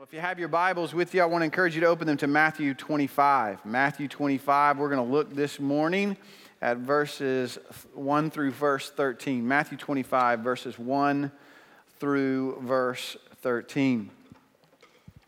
Well, if you have your Bibles with you, I want to encourage you to open them to Matthew 25. Matthew 25, we're going to look this morning at verses 1 through verse 13. Matthew 25, verses 1 through verse 13.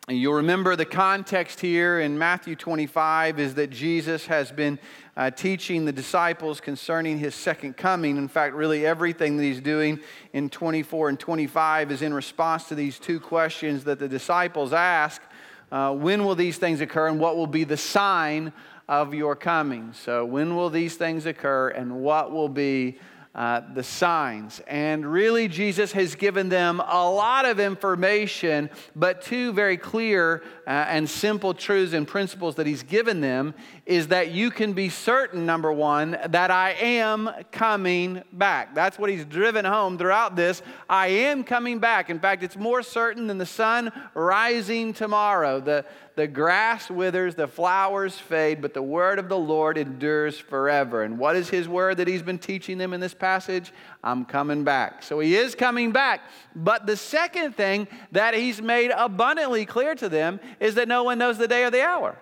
You'll remember the context here in Matthew 25 is that Jesus has been uh, teaching the disciples concerning his second coming. In fact, really everything that he's doing in 24 and 25 is in response to these two questions that the disciples ask uh, When will these things occur, and what will be the sign of your coming? So, when will these things occur, and what will be uh, the signs. And really, Jesus has given them a lot of information, but two very clear uh, and simple truths and principles that He's given them is that you can be certain, number one, that I am coming back. That's what He's driven home throughout this. I am coming back. In fact, it's more certain than the sun rising tomorrow. The, the grass withers, the flowers fade, but the word of the Lord endures forever. And what is his word that he's been teaching them in this passage? I'm coming back. So he is coming back. But the second thing that he's made abundantly clear to them is that no one knows the day or the hour.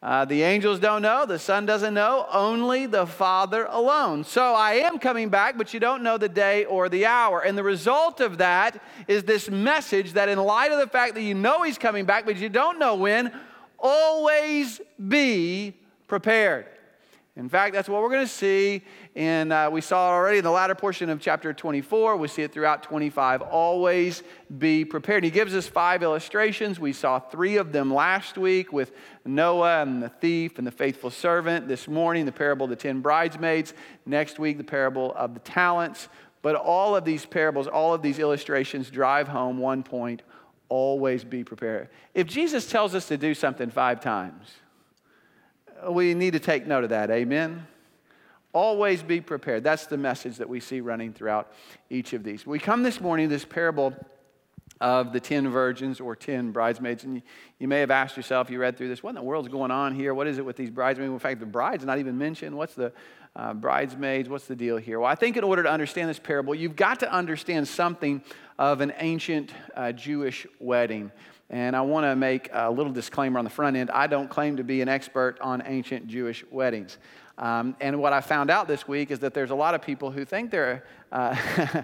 Uh, the angels don't know, the Son doesn't know, only the Father alone. So I am coming back, but you don't know the day or the hour. And the result of that is this message that, in light of the fact that you know He's coming back, but you don't know when, always be prepared. In fact, that's what we're going to see. And uh, we saw it already in the latter portion of chapter 24. We see it throughout 25. Always be prepared. He gives us five illustrations. We saw three of them last week with Noah and the thief and the faithful servant. This morning, the parable of the ten bridesmaids. Next week, the parable of the talents. But all of these parables, all of these illustrations drive home one point always be prepared. If Jesus tells us to do something five times, we need to take note of that. Amen. Always be prepared. That's the message that we see running throughout each of these. We come this morning this parable of the 10 virgins or 10 bridesmaids. And you, you, may have asked yourself, you read through this, what in the world's going on here? What is it with these bridesmaids? In fact, the bride's not even mentioned. What's the uh, bridesmaids? What's the deal here? Well, I think in order to understand this parable, you've got to understand something of an ancient uh, Jewish wedding. And I want to make a little disclaimer on the front end. I don't claim to be an expert on ancient Jewish weddings. Um, and what I found out this week is that there's a lot of people who think they're uh,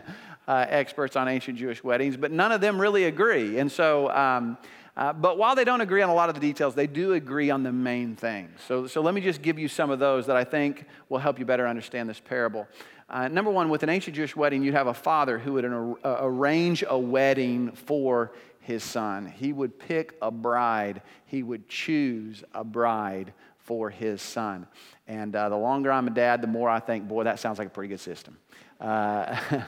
uh, experts on ancient Jewish weddings, but none of them really agree. And so, um, uh, but while they don't agree on a lot of the details, they do agree on the main things. So, so let me just give you some of those that I think will help you better understand this parable. Uh, number one, with an ancient Jewish wedding, you'd have a father who would ar- uh, arrange a wedding for his son. He would pick a bride, he would choose a bride for his son. And uh, the longer I'm a dad, the more I think, boy, that sounds like a pretty good system. Uh,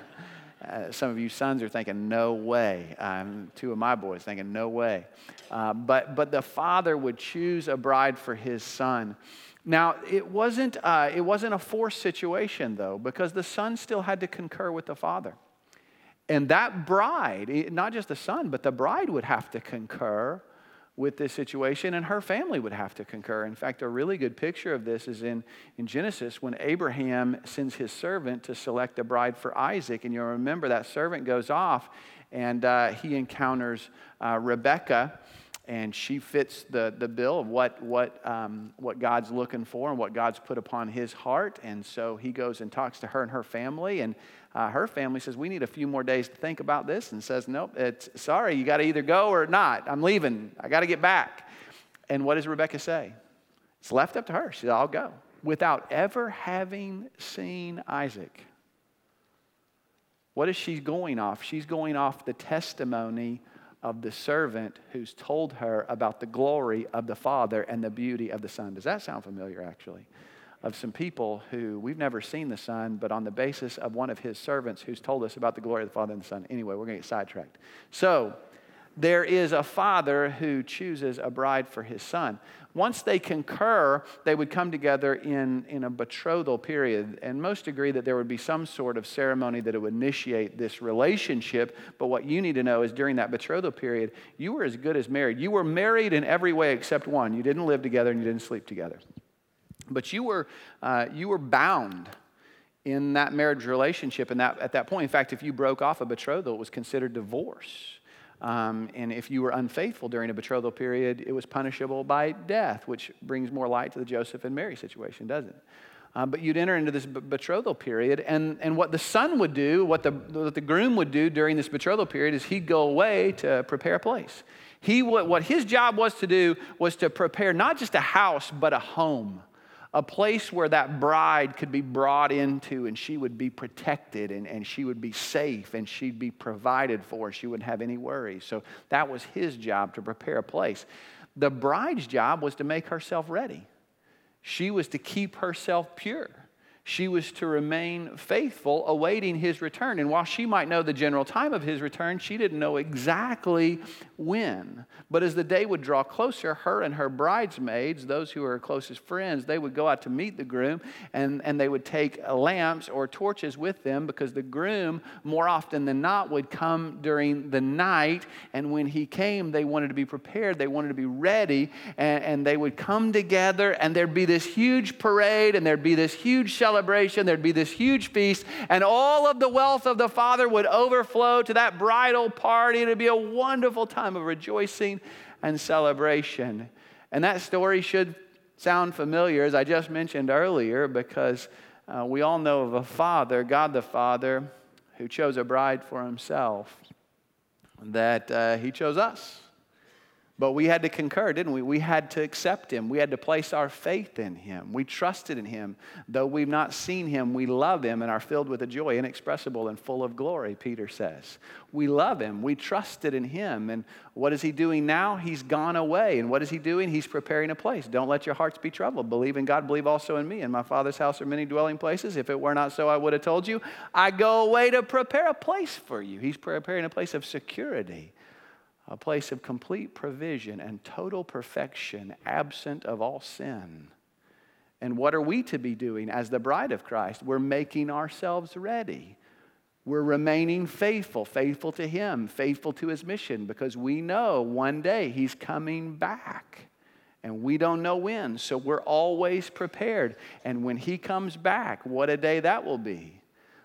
uh, some of you sons are thinking, no way. Um, two of my boys thinking, no way. Uh, but, but the father would choose a bride for his son. Now, it wasn't, uh, it wasn't a forced situation, though, because the son still had to concur with the father. And that bride, not just the son, but the bride would have to concur with this situation, and her family would have to concur. In fact, a really good picture of this is in, in Genesis when Abraham sends his servant to select a bride for Isaac. And you'll remember that servant goes off and uh, he encounters uh, Rebecca and she fits the, the bill of what, what, um, what God's looking for and what God's put upon his heart. And so he goes and talks to her and her family. And uh, her family says, We need a few more days to think about this. And says, Nope, it's sorry, you got to either go or not. I'm leaving. I got to get back. And what does Rebecca say? It's left up to her. She said, I'll go. Without ever having seen Isaac. What is she going off? She's going off the testimony of the servant who's told her about the glory of the Father and the beauty of the Son. Does that sound familiar, actually? Of some people who we've never seen the Son, but on the basis of one of his servants who's told us about the glory of the Father and the Son. Anyway, we're going to get sidetracked. So, there is a father who chooses a bride for his son. Once they concur, they would come together in, in a betrothal period. And most agree that there would be some sort of ceremony that would initiate this relationship. But what you need to know is during that betrothal period, you were as good as married. You were married in every way except one. You didn't live together and you didn't sleep together. But you were, uh, you were bound in that marriage relationship and that, at that point. In fact, if you broke off a betrothal, it was considered divorce. Um, and if you were unfaithful during a betrothal period, it was punishable by death, which brings more light to the Joseph and Mary situation, doesn't it? Uh, but you'd enter into this betrothal period, and, and what the son would do, what the, what the groom would do during this betrothal period, is he'd go away to prepare a place. He, what his job was to do was to prepare not just a house, but a home, a place where that bride could be brought into and she would be protected and, and she would be safe and she'd be provided for. She wouldn't have any worries. So that was his job to prepare a place. The bride's job was to make herself ready. She was to keep herself pure. She was to remain faithful, awaiting his return. And while she might know the general time of his return, she didn't know exactly when. But as the day would draw closer, her and her bridesmaids, those who were her closest friends, they would go out to meet the groom and, and they would take lamps or torches with them because the groom, more often than not, would come during the night. And when he came, they wanted to be prepared, they wanted to be ready, and, and they would come together and there'd be this huge parade and there'd be this huge celebration celebration. There'd be this huge feast, and all of the wealth of the Father would overflow to that bridal party. It'd be a wonderful time of rejoicing and celebration. And that story should sound familiar, as I just mentioned earlier, because uh, we all know of a Father, God the Father, who chose a bride for himself, that uh, he chose us. But we had to concur, didn't we? We had to accept him. We had to place our faith in him. We trusted in him. Though we've not seen him, we love him and are filled with a joy inexpressible and full of glory, Peter says. We love him. We trusted in him. And what is he doing now? He's gone away. And what is he doing? He's preparing a place. Don't let your hearts be troubled. Believe in God, believe also in me. In my Father's house are many dwelling places. If it were not so, I would have told you. I go away to prepare a place for you. He's preparing a place of security a place of complete provision and total perfection, absent of all sin. And what are we to be doing as the bride of Christ? We're making ourselves ready. We're remaining faithful, faithful to Him, faithful to His mission, because we know one day He's coming back. And we don't know when, so we're always prepared. And when He comes back, what a day that will be.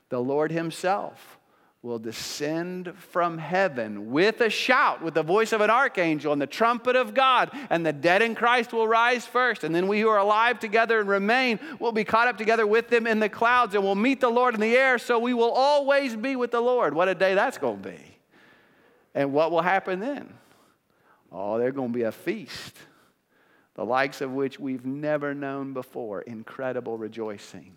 The Lord Himself will descend from heaven with a shout, with the voice of an archangel and the trumpet of God, and the dead in Christ will rise first. And then we who are alive together and remain will be caught up together with them in the clouds, and we'll meet the Lord in the air, so we will always be with the Lord. What a day that's going to be. And what will happen then? Oh, there's going to be a feast, the likes of which we've never known before. Incredible rejoicing.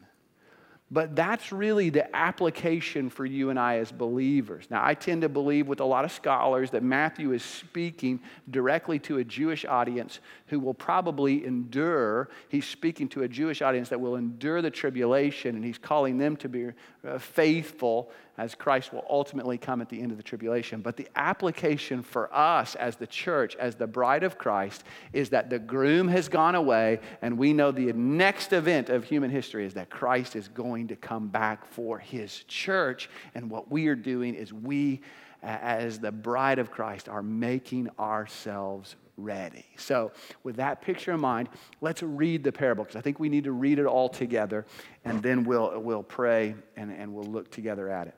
But that's really the application for you and I as believers. Now, I tend to believe with a lot of scholars that Matthew is speaking directly to a Jewish audience who will probably endure. He's speaking to a Jewish audience that will endure the tribulation, and he's calling them to be uh, faithful as Christ will ultimately come at the end of the tribulation. But the application for us as the church, as the bride of Christ, is that the groom has gone away, and we know the next event of human history is that Christ is going to come back for his church. And what we are doing is we, as the bride of Christ, are making ourselves ready. So, with that picture in mind, let's read the parable because I think we need to read it all together and then we'll, we'll pray and, and we'll look together at it.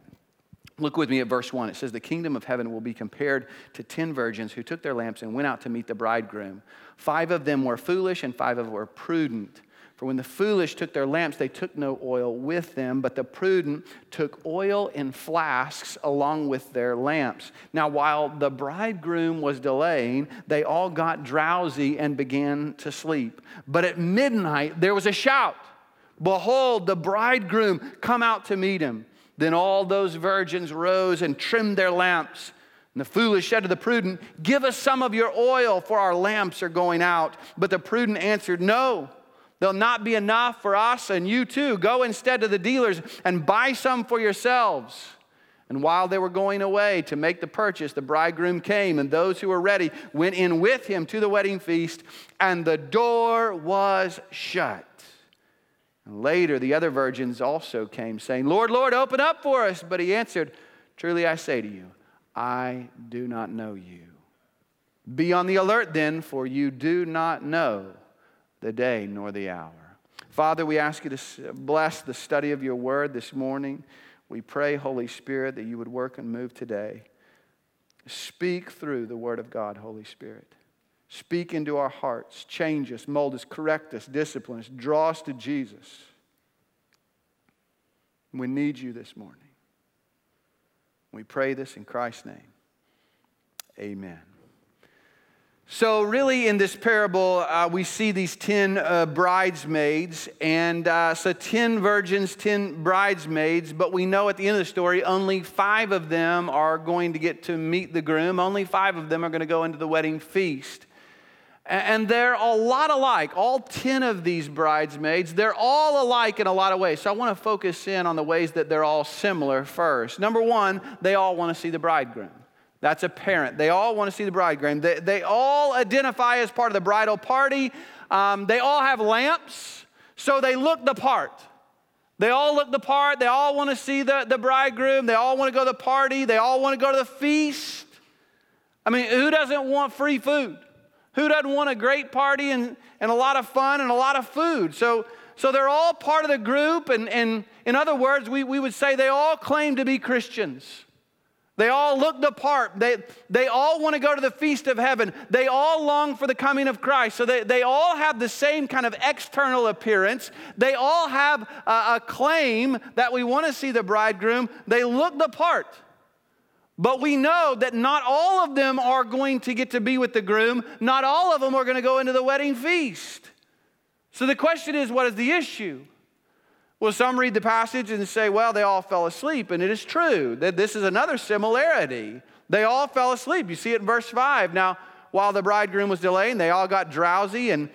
Look with me at verse 1. It says, The kingdom of heaven will be compared to ten virgins who took their lamps and went out to meet the bridegroom. Five of them were foolish, and five of them were prudent. For when the foolish took their lamps, they took no oil with them, but the prudent took oil in flasks along with their lamps. Now, while the bridegroom was delaying, they all got drowsy and began to sleep. But at midnight, there was a shout Behold, the bridegroom, come out to meet him. Then all those virgins rose and trimmed their lamps. And the foolish said to the prudent, Give us some of your oil, for our lamps are going out. But the prudent answered, No, there'll not be enough for us and you too. Go instead to the dealers and buy some for yourselves. And while they were going away to make the purchase, the bridegroom came, and those who were ready went in with him to the wedding feast, and the door was shut. And later, the other virgins also came, saying, Lord, Lord, open up for us. But he answered, Truly I say to you, I do not know you. Be on the alert then, for you do not know the day nor the hour. Father, we ask you to bless the study of your word this morning. We pray, Holy Spirit, that you would work and move today. Speak through the Word of God, Holy Spirit. Speak into our hearts, change us, mold us, correct us, discipline us, draw us to Jesus. We need you this morning. We pray this in Christ's name. Amen. So, really, in this parable, uh, we see these 10 uh, bridesmaids, and uh, so 10 virgins, 10 bridesmaids, but we know at the end of the story, only five of them are going to get to meet the groom. Only five of them are going to go into the wedding feast. And they're a lot alike. All 10 of these bridesmaids, they're all alike in a lot of ways. So I want to focus in on the ways that they're all similar first. Number one, they all want to see the bridegroom. That's apparent. They all want to see the bridegroom. They, they all identify as part of the bridal party. Um, they all have lamps, so they look the part. They all look the part. They all want to see the, the bridegroom. They all want to go to the party. They all want to go to the feast. I mean, who doesn't want free food? Who doesn't want a great party and, and a lot of fun and a lot of food? So, so they're all part of the group. And, and in other words, we, we would say they all claim to be Christians. They all look the part. They, they all want to go to the feast of heaven. They all long for the coming of Christ. So they, they all have the same kind of external appearance. They all have a, a claim that we want to see the bridegroom. They look the part. But we know that not all of them are going to get to be with the groom. Not all of them are going to go into the wedding feast. So the question is what is the issue? Well, some read the passage and say, well, they all fell asleep. And it is true that this is another similarity. They all fell asleep. You see it in verse 5. Now, while the bridegroom was delaying, they all got drowsy and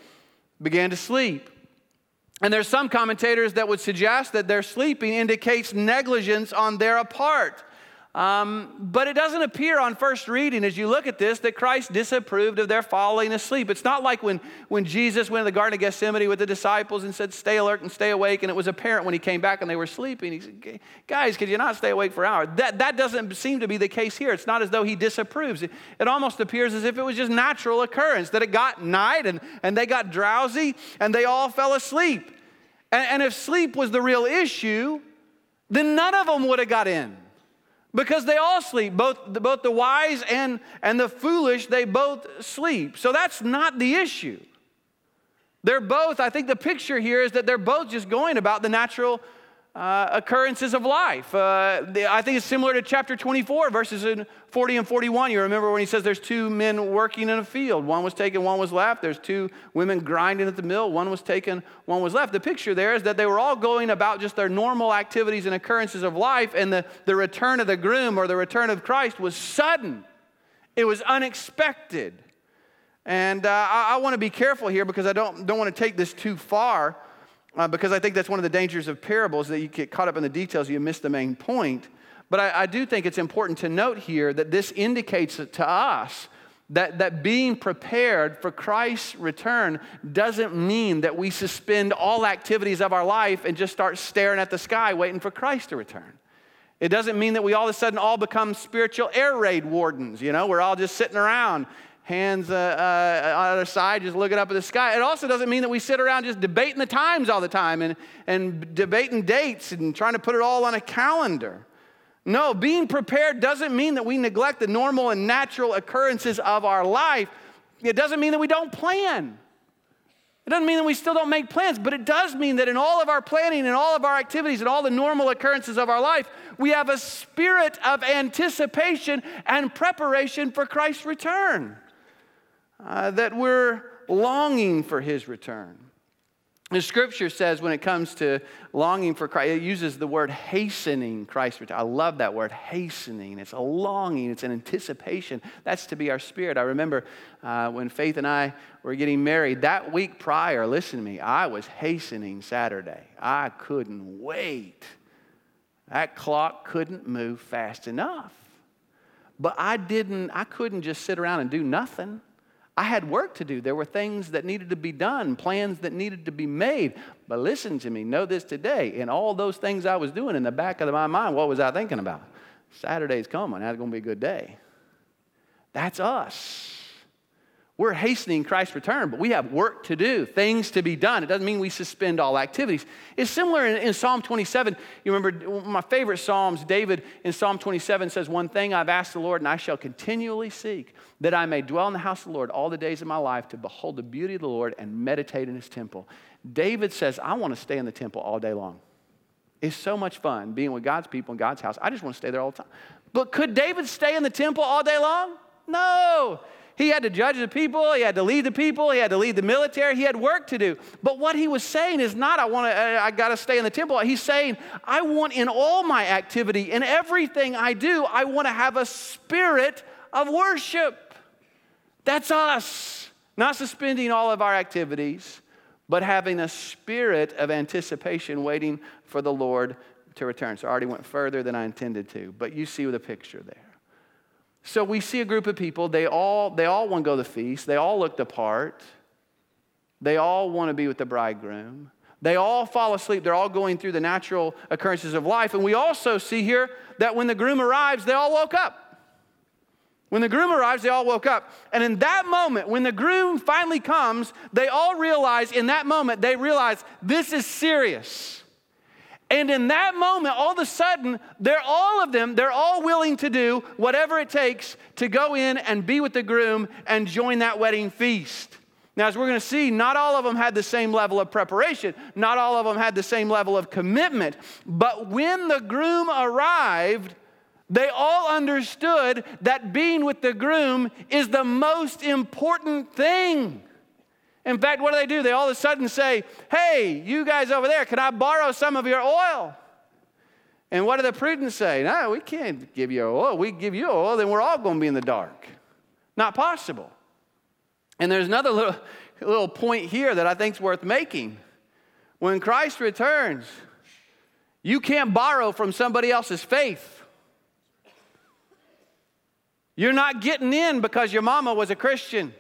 began to sleep. And there's some commentators that would suggest that their sleeping indicates negligence on their part. Um, but it doesn't appear on first reading as you look at this that Christ disapproved of their falling asleep. It's not like when, when Jesus went to the Garden of Gethsemane with the disciples and said, Stay alert and stay awake. And it was apparent when he came back and they were sleeping. He said, Guys, could you not stay awake for hours? That, that doesn't seem to be the case here. It's not as though he disapproves. It, it almost appears as if it was just natural occurrence that it got night and, and they got drowsy and they all fell asleep. And, and if sleep was the real issue, then none of them would have got in. Because they all sleep, both, both the wise and, and the foolish, they both sleep. So that's not the issue. They're both, I think the picture here is that they're both just going about the natural uh, occurrences of life. Uh, I think it's similar to chapter 24, verses in 40 and 41. You remember when he says there's two men working in a field. One was taken, one was left. There's two women grinding at the mill. One was taken, one was left. The picture there is that they were all going about just their normal activities and occurrences of life, and the, the return of the groom or the return of Christ was sudden, it was unexpected. And uh, I, I want to be careful here because I don't, don't want to take this too far uh, because I think that's one of the dangers of parables that you get caught up in the details, you miss the main point. But I, I do think it's important to note here that this indicates to us that, that being prepared for Christ's return doesn't mean that we suspend all activities of our life and just start staring at the sky waiting for Christ to return. It doesn't mean that we all of a sudden all become spiritual air raid wardens. You know, we're all just sitting around hands uh, uh, on the side, just looking up at the sky. It also doesn't mean that we sit around just debating the times all the time and, and debating dates and trying to put it all on a calendar. No, being prepared doesn't mean that we neglect the normal and natural occurrences of our life. It doesn't mean that we don't plan. It doesn't mean that we still don't make plans, but it does mean that in all of our planning and all of our activities and all the normal occurrences of our life, we have a spirit of anticipation and preparation for Christ's return uh, that we're longing for his return. The scripture says when it comes to longing for Christ, it uses the word hastening Christ's return. I love that word, hastening. It's a longing, it's an anticipation. That's to be our spirit. I remember uh, when Faith and I were getting married, that week prior, listen to me, I was hastening Saturday. I couldn't wait. That clock couldn't move fast enough. But I didn't, I couldn't just sit around and do nothing. I had work to do. There were things that needed to be done, plans that needed to be made. But listen to me, know this today. In all those things I was doing in the back of my mind, what was I thinking about? Saturday's coming. That's going to be a good day. That's us. We're hastening Christ's return, but we have work to do, things to be done. It doesn't mean we suspend all activities. It's similar in, in, Psalm 27. You remember my favorite Psalms, David in Psalm 27 says, One thing I've asked the Lord, and I shall continually seek, that I may dwell in the house of the Lord all the days of my life, to behold the beauty of the Lord and meditate in his temple. David says, I want to stay in the temple all day long. It's so much fun being with God's people in God's house. I just want to stay there all the time. But could David stay in the temple all day long? No. He had to judge the people, he had to lead the people, he had to lead the military, he had work to do. But what he was saying is not, I want to, uh, I got to stay in the temple. He's saying, I want in all my activity, in everything I do, I want to have a spirit of worship. That's us. Not suspending all of our activities, but having a spirit of anticipation waiting for the Lord to return. So I already went further than I intended to, but you see the picture there. So we see a group of people, they all, they all want to go to the feast, they all look the part, they all want to be with the bridegroom. They all fall asleep. They're all going through the natural occurrences of life. And we also see here that when the groom arrives, they all woke up. When the groom arrives, they all woke up. And in that moment, when the groom finally comes, they all realize, in that moment, they realize this is serious. And in that moment, all of a sudden, they're all of them, they're all willing to do whatever it takes to go in and be with the groom and join that wedding feast. Now, as we're going to see, not all of them had the same level of preparation, not all of them had the same level of commitment. But when the groom arrived, they all understood that being with the groom is the most important thing. In fact, what do they do? They all of a sudden say, Hey, you guys over there, can I borrow some of your oil? And what do the prudent say? No, we can't give you oil. We give you oil, then we're all going to be in the dark. Not possible. And there's another little, little point here that I think is worth making. When Christ returns, you can't borrow from somebody else's faith. You're not getting in because your mama was a Christian.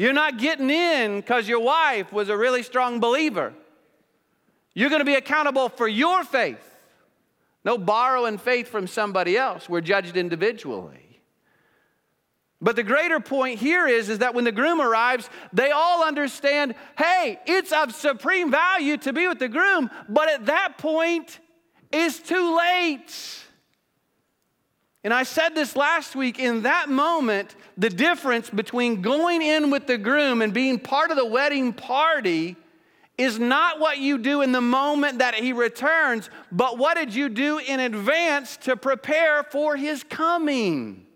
You're not getting in because your wife was a really strong believer. You're going to be accountable for your faith. No borrowing faith from somebody else. We're judged individually. But the greater point here is, is that when the groom arrives, they all understand hey, it's of supreme value to be with the groom, but at that point, it's too late. And I said this last week in that moment, the difference between going in with the groom and being part of the wedding party is not what you do in the moment that he returns, but what did you do in advance to prepare for his coming?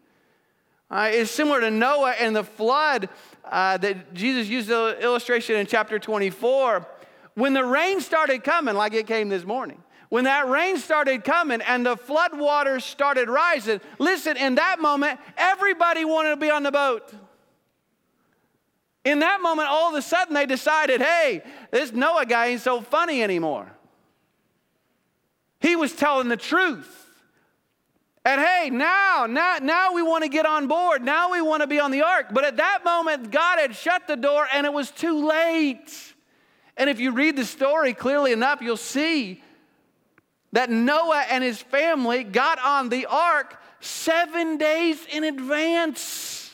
Uh, it's similar to Noah and the flood uh, that Jesus used the illustration in chapter 24. When the rain started coming, like it came this morning, when that rain started coming and the flood waters started rising, listen, in that moment, everybody wanted to be on the boat. In that moment, all of a sudden, they decided, hey, this Noah guy ain't so funny anymore. He was telling the truth. And hey, now, now, now we want to get on board. Now we want to be on the ark. But at that moment, God had shut the door and it was too late. And if you read the story clearly enough, you'll see that Noah and his family got on the ark seven days in advance.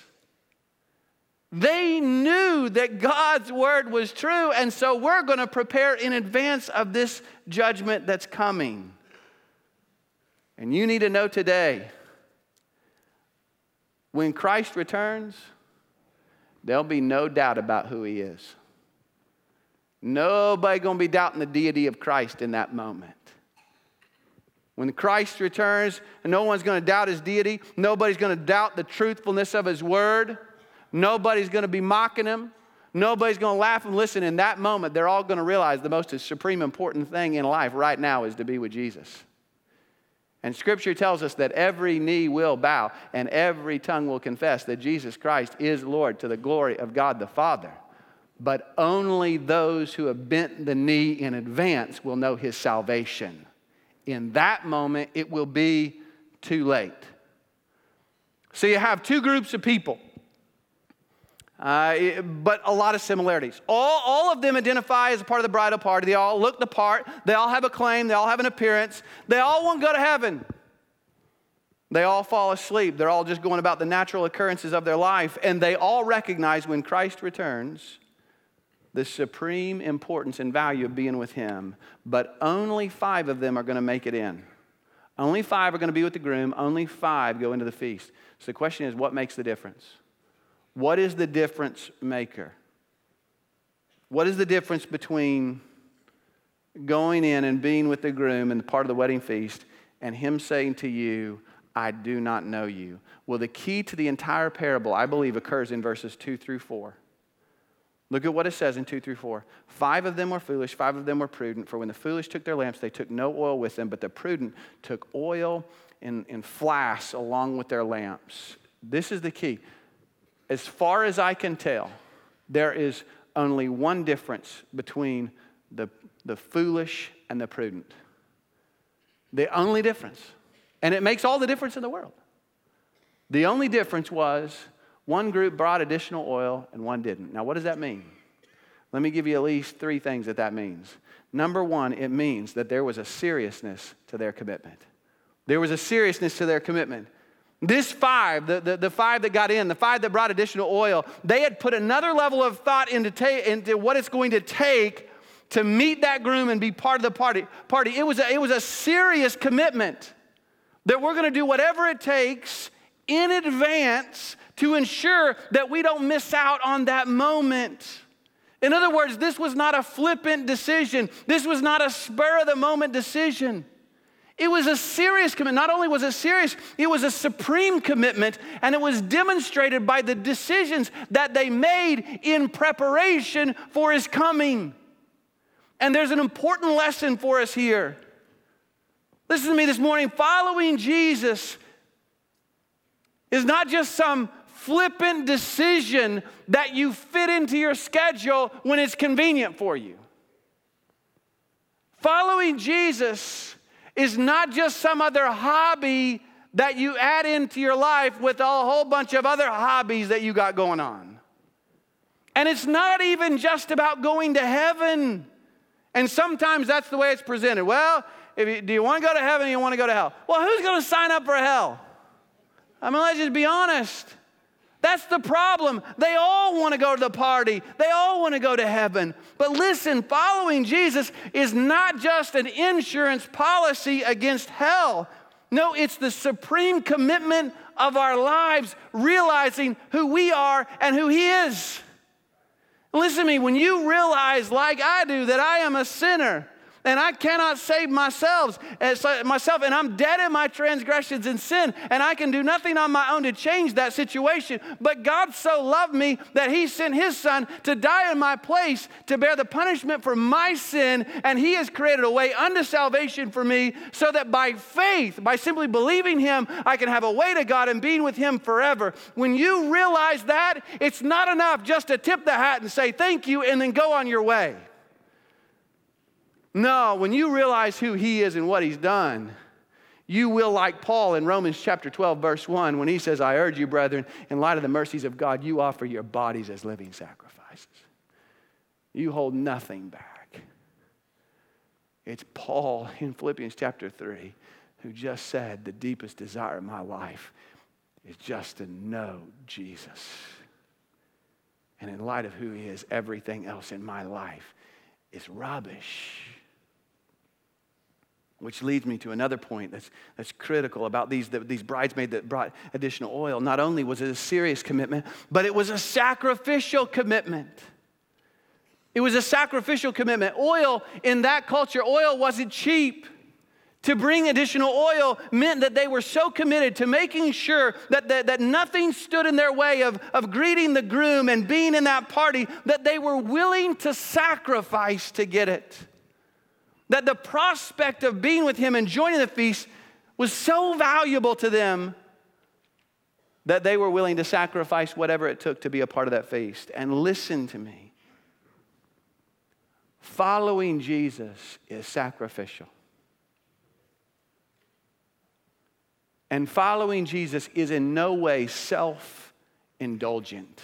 They knew that God's word was true, and so we're going to prepare in advance of this judgment that's coming. And you need to know today when Christ returns, there'll be no doubt about who he is. Nobody going to be doubting the deity of Christ in that moment. When Christ returns, no one's going to doubt his deity. Nobody's going to doubt the truthfulness of his word. Nobody's going to be mocking him. Nobody's going to laugh and listen. In that moment, they're all going to realize the most supreme important thing in life right now is to be with Jesus. And scripture tells us that every knee will bow and every tongue will confess that Jesus Christ is Lord to the glory of God the Father. But only those who have bent the knee in advance will know his salvation in that moment, it will be too late. So you have two groups of people, uh, but a lot of similarities. All, all of them identify as a part of the bridal party. They all look the part, they all have a claim, they all have an appearance, they all want to go to heaven. They all fall asleep. They're all just going about the natural occurrences of their life. And they all recognize when Christ returns the supreme importance and value of being with Him. But only five of them are going to make it in. Only five are going to be with the groom. Only five go into the feast. So the question is what makes the difference? What is the difference maker? What is the difference between going in and being with the groom and part of the wedding feast and him saying to you, I do not know you? Well, the key to the entire parable, I believe, occurs in verses 2 through 4. Look at what it says in 2 through 4. Five of them were foolish, five of them were prudent. For when the foolish took their lamps, they took no oil with them, but the prudent took oil in, in flasks along with their lamps. This is the key. As far as I can tell, there is only one difference between the, the foolish and the prudent. The only difference. And it makes all the difference in the world. The only difference was one group brought additional oil and one didn't. Now, what does that mean? Let me give you at least three things that that means. Number one, it means that there was a seriousness to their commitment. There was a seriousness to their commitment. This five, the, the, the, five that got in, the five that brought additional oil, they had put another level of thought into, ta- into what it's going to take to meet that groom and be part of the party. party. It, was a, it was a serious commitment that we're going to do whatever it takes in advance to ensure that we don't miss out on that moment. In other words, this was not a flippant decision, this was not a spur of the moment decision. It was a serious commitment. Not only was it serious, it was a supreme commitment, and it was demonstrated by the decisions that they made in preparation for his coming. And there's an important lesson for us here. Listen to me this morning following Jesus is not just some flippant decision that you fit into your schedule when it's convenient for you. Following Jesus is not just some other hobby that you add into your life with a whole bunch of other hobbies that you got going on. And it's not even just about going to heaven. And sometimes that's the way it's presented. Well, you, do you want to go to heaven or you want to go to hell? Well, who's going to sign up for hell? I mean, let's just be honest. That's the problem. They all want to go to the party, they all want to go to heaven. But listen, following Jesus is not just an insurance policy against hell. No, it's the supreme commitment of our lives, realizing who we are and who He is. Listen to me, when you realize, like I do, that I am a sinner, and I cannot save myself, eh, myself, and I'm dead in my transgressions and sin, and I can do nothing on my own to change that situation. But God so loved me that He sent His Son to die in my place to bear the punishment for my sin, and He has created a way unto salvation for me, so that by faith, by simply believing Him, I can have a way to God and being with Him forever. When you realize that, it's not enough just to tip the hat and say thank you and then go on your way. No, when you realize who he is and what he's done, you will, like Paul in Romans chapter 12, verse 1, when he says, I urge you, brethren, in light of the mercies of God, you offer your bodies as living sacrifices. You hold nothing back. It's Paul in Philippians chapter 3 who just said, The deepest desire of my life is just to know Jesus. And in light of who he is, everything else in my life is rubbish. Which leads me to another point that's, that's critical about these, the, these bridesmaids that brought additional oil. Not only was it a serious commitment, but it was a sacrificial commitment. It was a sacrificial commitment. Oil in that culture, oil wasn't cheap. To bring additional oil meant that they were so committed to making sure that, that, that nothing stood in their way of, of greeting the groom and being in that party that they were willing to sacrifice to get it that the prospect of being with him and joining the feast was so valuable to them that they were willing to sacrifice whatever it took to be a part of that feast. And listen to me following Jesus is sacrificial. And following Jesus is in no way self indulgent.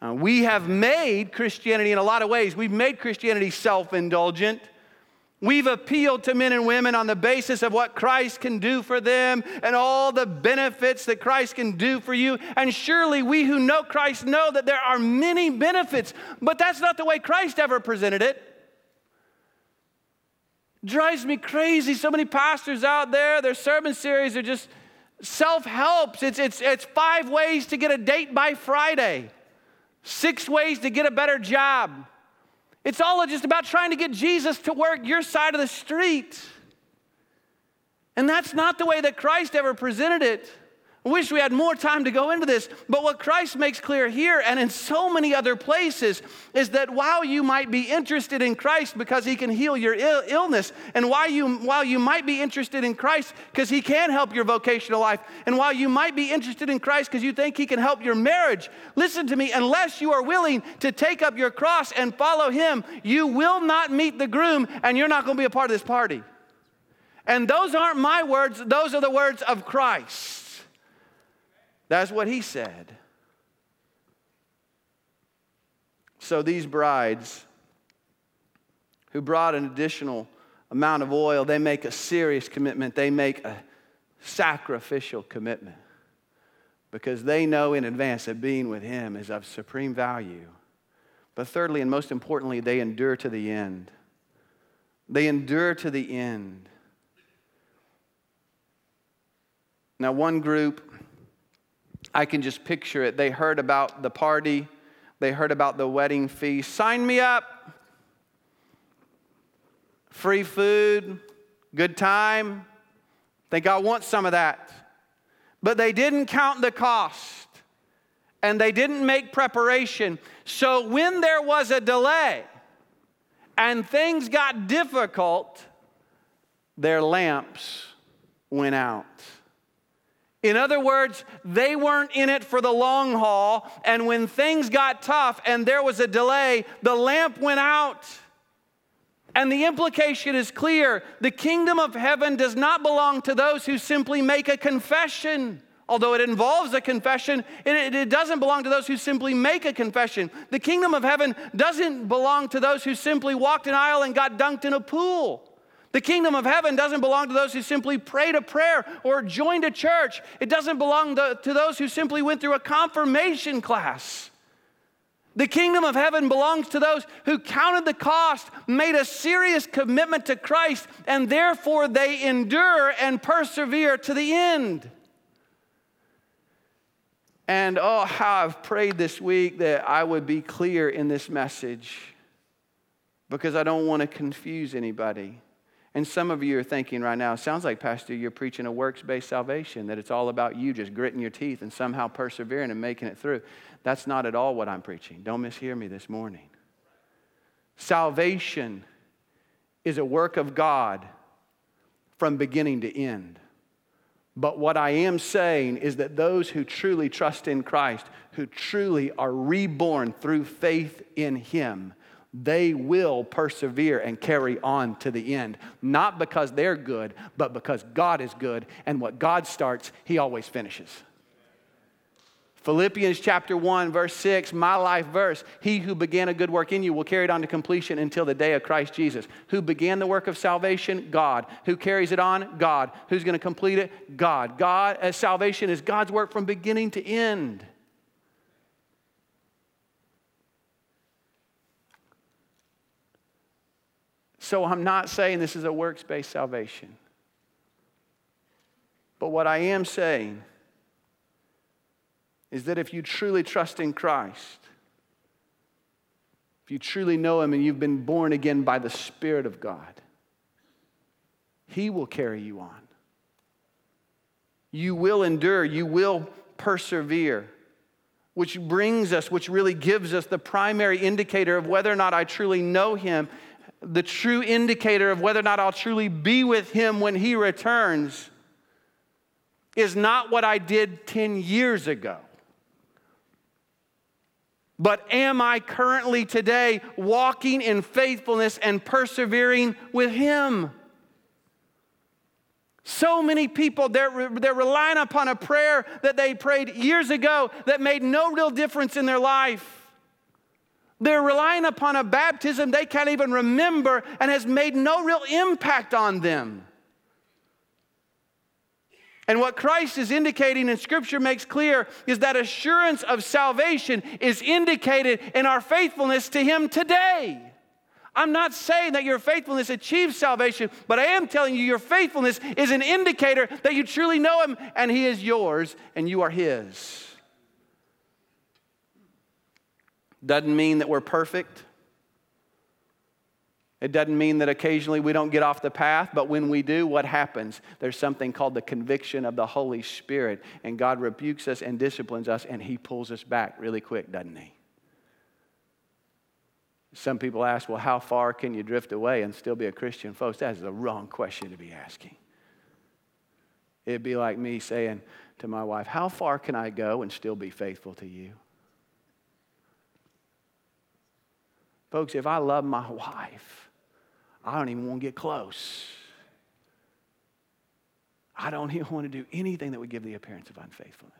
Uh, we have made Christianity in a lot of ways, we've made Christianity self indulgent. We've appealed to men and women on the basis of what Christ can do for them and all the benefits that Christ can do for you. And surely we who know Christ know that there are many benefits, but that's not the way Christ ever presented it. Drives me crazy. So many pastors out there, their sermon series are just self helps. It's, it's, it's five ways to get a date by Friday, six ways to get a better job it's all just about trying to get Jesus to work your side of the street. And that's not the way that Christ ever presented it. I wish we had more time to go into this, but what Christ makes clear here and in so many other places is that while you might be interested in Christ because he can heal your Ill- illness, and while you, while you might be interested in Christ because he can help your vocational life, and while you might be interested in Christ because you think he can help your marriage, listen to me, unless you are willing to take up your cross and follow him, you will not meet the groom and you're not going to be a part of this party. And those aren't my words, those are the words of Christ. That's what he said. So these brides who brought an additional amount of oil, they make a serious commitment. They make a sacrificial commitment because they know in advance that being with him is of supreme value. But thirdly, and most importantly, they endure to the end. They endure to the end. Now, one group I can just picture it. They heard about the party, they heard about the wedding feast. Sign me up. Free food, good time. Think I want some of that. But they didn't count the cost and they didn't make preparation. So when there was a delay and things got difficult, their lamps went out. In other words, they weren't in it for the long haul, and when things got tough and there was a delay, the lamp went out. And the implication is clear the kingdom of heaven does not belong to those who simply make a confession. Although it involves a confession, it, it, doesn't belong to those who simply make a confession. The kingdom of heaven doesn't belong to those who simply walked an aisle and got dunked in a pool. The kingdom of heaven doesn't belong to those who simply prayed a prayer or joined a church. It doesn't belong to, those who simply went through a confirmation class. The kingdom of heaven belongs to those who counted the cost, made a serious commitment to Christ, and therefore they endure and persevere to the end. And oh, how I've prayed this week that I would be clear in this message because I don't want to confuse anybody. And some of you are thinking right now, sounds like, Pastor, you're preaching a works based salvation, that it's all about you just gritting your teeth and somehow persevering and making it through. That's not at all what I'm preaching. Don't mishear me this morning. Salvation is a work of God from beginning to end. But what I am saying is that those who truly trust in Christ, who truly are reborn through faith in Him, they will persevere and carry on to the end. Not because they're good, but because God is good, and what God starts, He always finishes. Philippians chapter 1, verse 6, my life verse. He who began a good work in you will carry it on to completion until the day of Christ Jesus. Who began the work of salvation? God. Who carries it on? God. Who's going to complete it? God. God, as salvation is God's work from beginning to end. So I'm not saying this is a works based salvation. But what I am saying is that if you truly trust in Christ, if you truly know Him and you've been born again by the Spirit of God, He will carry you on. You will endure, you will persevere, which brings us, which really gives us the primary indicator of whether or not I truly know Him the true indicator of whether or not I'll truly be with him when he returns is not what I did 10 years ago. But am I currently today walking in faithfulness and persevering with Him? So many people, they're, they're relying upon a prayer that they prayed years ago that made no real difference in their life. They're relying upon a baptism they can't even remember and has made no real impact on them. And what Christ is indicating in Scripture makes clear is that assurance of salvation is indicated in our faithfulness to Him today. I'm not saying that your faithfulness achieves salvation, but I am telling you your faithfulness is an indicator that you truly know Him and He is yours and you are His. Doesn't mean that we're perfect. It doesn't mean that occasionally we don't get off the path, but when we do, what happens? There's something called the conviction of the Holy Spirit, and God rebukes us and disciplines us, and He pulls us back really quick, doesn't He? Some people ask, well, how far can you drift away and still be a Christian? Folks, that is the wrong question to be asking. It'd be like me saying to my wife, How far can I go and still be faithful to you? Folks, if I love my wife, I don't even want to get close. I don't even want to do anything that would give the appearance of unfaithfulness.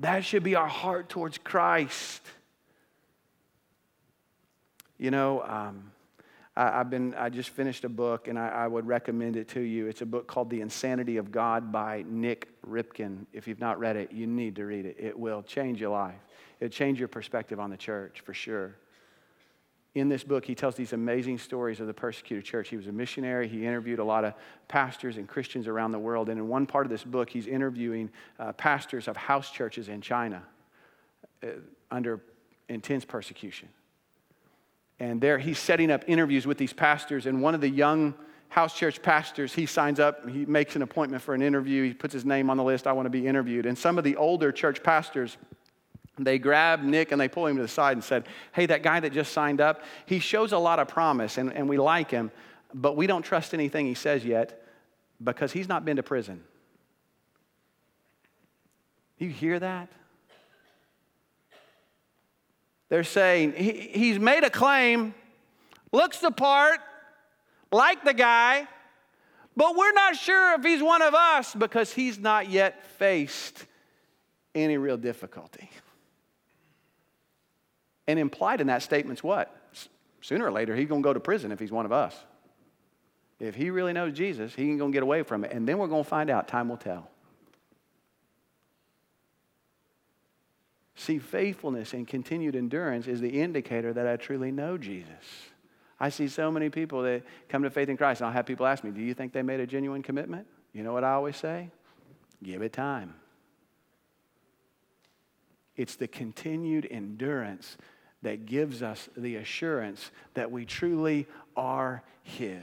That should be our heart towards Christ. You know, um, I, have been, I just finished a book and I, I, would recommend it to you. It's a book called The Insanity of God by Nik Ripken. If you've not read it, you need to read it. It will change your life, it'll change your perspective on the church for sure. In this book, he tells these amazing stories of the persecuted church. He was a missionary. He interviewed a lot of pastors and Christians around the world. And in one part of this book, he's interviewing uh, pastors of house churches in China uh, under intense persecution. And there he's setting up interviews with these pastors. And one of the young house church pastors, he signs up, he makes an appointment for an interview. He puts his name on the list, I want to be interviewed. And some of the older church pastors, they grab Nik and they pull him to the side and said, Hey, that guy that just signed up, he shows a lot of promise and, and we like him, but we don't trust anything he says yet because he's not been to prison. You hear that? They're saying he, he's made a claim, looks the part, like the guy, but we're not sure if he's one of us because he's not yet faced any real difficulty. And implied in that statement's what? Sooner or later, he's going to go to prison if he's one of us. If he really knows Jesus, he ain't going to get away from it. And then we're going to find out. Time will tell. See, faithfulness and continued endurance is the indicator that I truly know Jesus. I see so many people that come to faith in Christ, and I'll have people ask me, Do you think they made a genuine commitment? You know what I always say? Give it time. It's the continued endurance that gives us the assurance that we truly are His.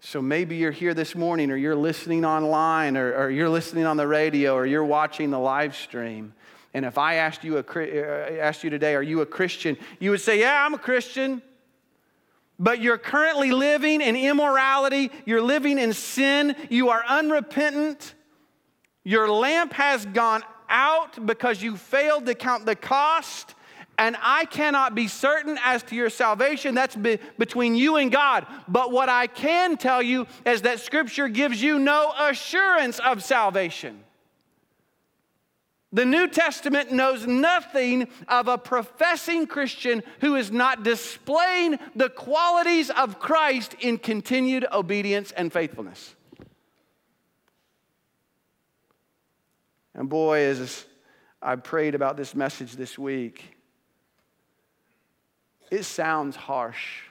So maybe you're here this morning, or you're listening online, or, or you're listening on the radio, or you're watching the live stream and if I asked you, a, uh, asked you today, are you a Christian? You would say, yeah, I'm a Christian. But you're currently living in immorality. You're living in sin. You are unrepentant. Your lamp has gone out because you failed to count the cost. And I cannot be certain as to your salvation. That's be between you and God. But what I can tell you is that Scripture gives you no assurance of salvation. The New Testament knows nothing of a professing Christian who is not displaying the qualities of Christ in continued obedience and faithfulness. And boy, as I prayed about this message this week, it sounds harsh.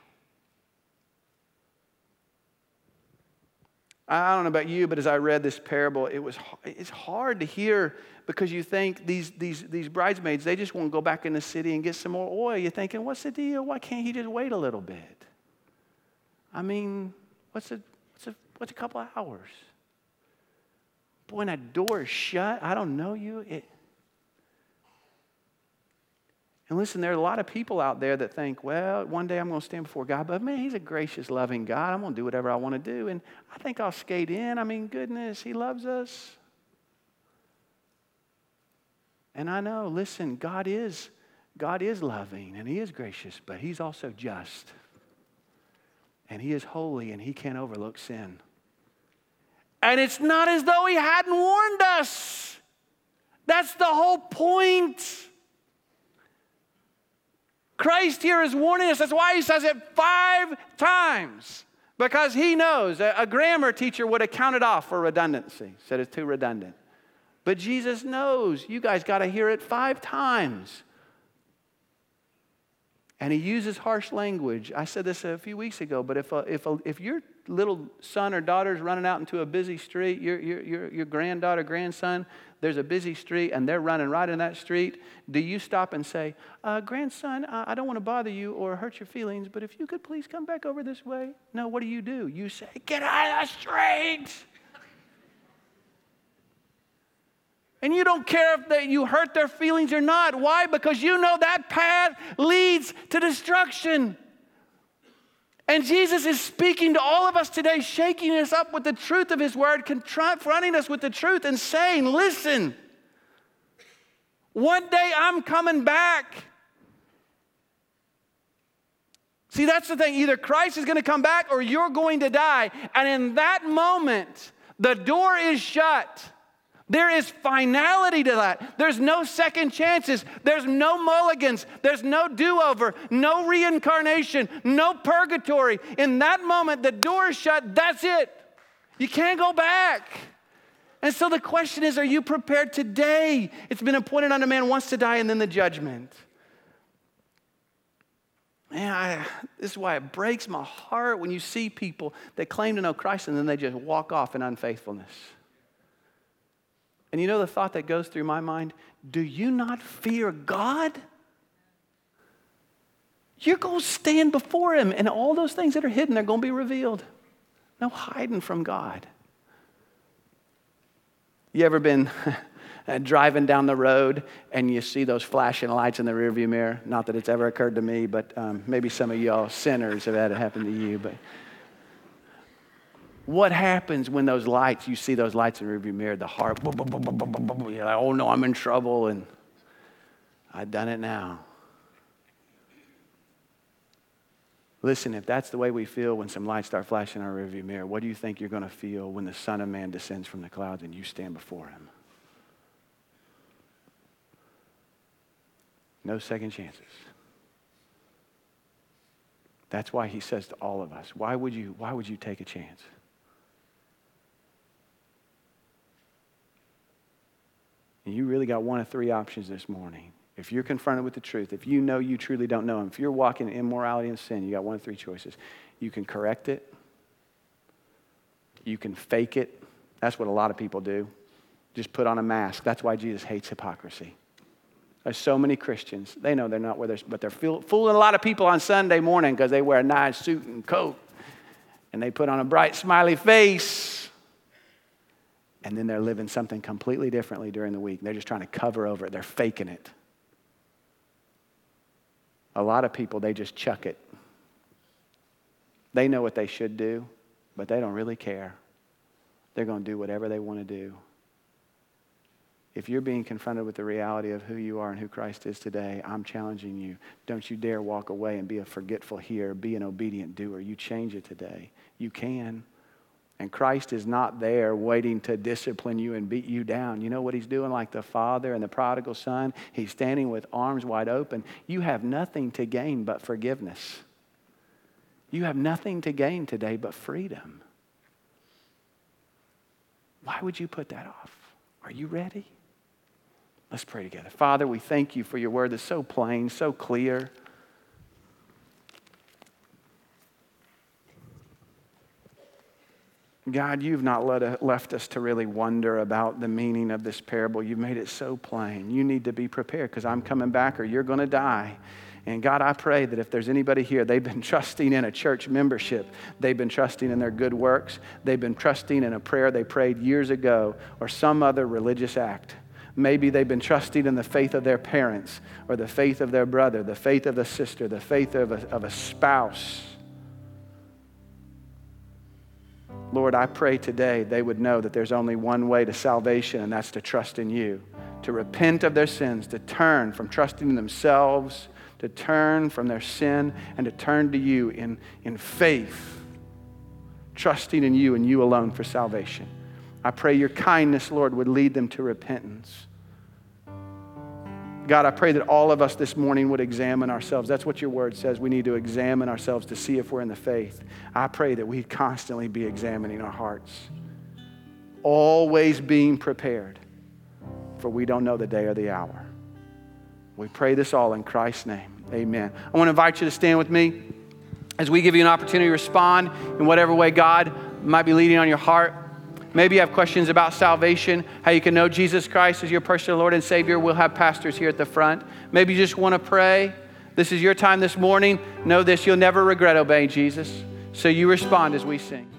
I don't know about you, but as I read this parable, it was it's hard to hear because you think these, these, these bridesmaids, they just want to go back in the city and get some more oil. You're thinking, what's the deal? Why can't he just wait a little bit? I mean, what's a, what's a, what's a couple of hours? Boy, when that door is shut, I don't know you. It, and listen, there are a lot of people out there that think, well, one day I'm going to stand before God, but man, He's a gracious, loving God. I'm going to do whatever I want to do. And I think I'll skate in. I mean, goodness, He loves us. And I know, listen, God is, God is loving and He is gracious, but He's also just. And He is holy and He can't overlook sin. And it's not as though He hadn't warned us. That's the whole point. Christ here is warning us. That's why he says it five times. Because he knows a, a grammar teacher would have counted off for redundancy, said it's too redundant. But Jesus knows you guys got to hear it five times. And he uses harsh language. I said this a few weeks ago, but if, a, if, a, if your little son or daughter is running out into a busy street, your, your, your, your granddaughter, grandson, there's a busy street and they're running right in that street, do you stop and say, uh, Grandson, I don't want to bother you or hurt your feelings, but if you could please come back over this way? No, what do you do? You say, Get out of the street! And you don't care if they, you hurt their feelings or not. Why? Because you know that path leads to destruction. And Jesus is speaking to all of us today, shaking us up with the truth of His word, confronting us with the truth, and saying, Listen, one day I'm coming back. See, that's the thing. Either Christ is going to come back or you're going to die. And in that moment, the door is shut. There is finality to that. There's no second chances. There's no mulligans. There's no do over, no reincarnation, no purgatory. In that moment, the door is shut. That's it. You can't go back. And so the question is are you prepared today? It's been appointed unto man once to die and then the judgment. Man, I, this is why it breaks my heart when you see people that claim to know Christ and then they just walk off in unfaithfulness. And you know the thought that goes through my mind? Do you not fear God? You're going to stand before Him, and all those things that are hidden are going to be revealed. No hiding from God. You ever been driving down the road and you see those flashing lights in the rearview mirror? Not that it's ever occurred to me, but um, maybe some of y'all sinners have had it happen to you. But what happens when those lights, you see those lights in the rearview mirror, the heart, boom, boom, boom. You're like, oh no, I'm in trouble, and I've done it now. Listen, if that's the way we feel when some lights start flashing in our rearview mirror, what do you think you're going to feel when the Son of Man descends from the clouds and you stand before him? No second chances. That's why he says to all of us, why would you, why would you take a chance? And you really got one of three options this morning. If you're confronted with the truth, if you know you truly don't know Him, if you're walking in immorality and sin, you got one of three choices. You can correct it, you can fake it. That's what a lot of people do. Just put on a mask. That's why Jesus hates hypocrisy. There's so many Christians, they know they're not where they're, but they're fooling a lot of people on Sunday morning because they wear a nice suit and coat and they put on a bright, smiley face and then they're living something completely differently during the week. They're just trying to cover over it, they're faking it. A lot of people, they just chuck it. They know what they should do, but they don't really care. They're going to do whatever they want to do. If you're being confronted with the reality of who you are and who Christ is today, I'm challenging you. Don't you dare walk away and be a forgetful hearer, be an obedient doer. You change it today. You can. And Christ is not there waiting to discipline you and beat you down. You know what he's doing, like the father and the prodigal son? He's standing with arms wide open. You have nothing to gain but forgiveness. You have nothing to gain today but freedom. Why would you put that off? Are you ready? Let's pray together. Father, we thank you for your word that's so plain, so clear. God, you've not let, left us to really wonder about the meaning of this parable. You've made it so plain. You need to be prepared because I'm coming back or you're going to die. And God, I pray that if there's anybody here, they've been trusting in a church membership, they've been trusting in their good works, they've been trusting in a prayer they prayed years ago or some other religious act. Maybe they've been trusting in the faith of their parents or the faith of their brother, the faith of a sister, the faith of a, of a spouse Lord, I pray today they would know that there's only one way to salvation, and that's to trust in you, to repent of their sins, to turn from trusting in themselves, to turn from their sin, and to turn to you in, in faith, trusting in you and you alone for salvation. I pray your kindness, Lord, would lead them to repentance. God, I pray that all of us this morning would examine ourselves. That's what your word says. We need to examine ourselves to see if we're in the faith. I pray that we constantly be examining our hearts, always being prepared, for we don't know the day or the hour. We pray this all in Christ's name. Amen. I want to invite you to stand with me as we give you an opportunity to respond in whatever way God might be leading on your heart. Maybe you have questions about salvation, how you can know Jesus Christ as your personal Lord and Savior. We'll have pastors here at the front. Maybe you just want to pray. This is your time this morning. Know this you'll never regret obeying Jesus. So you respond as we sing.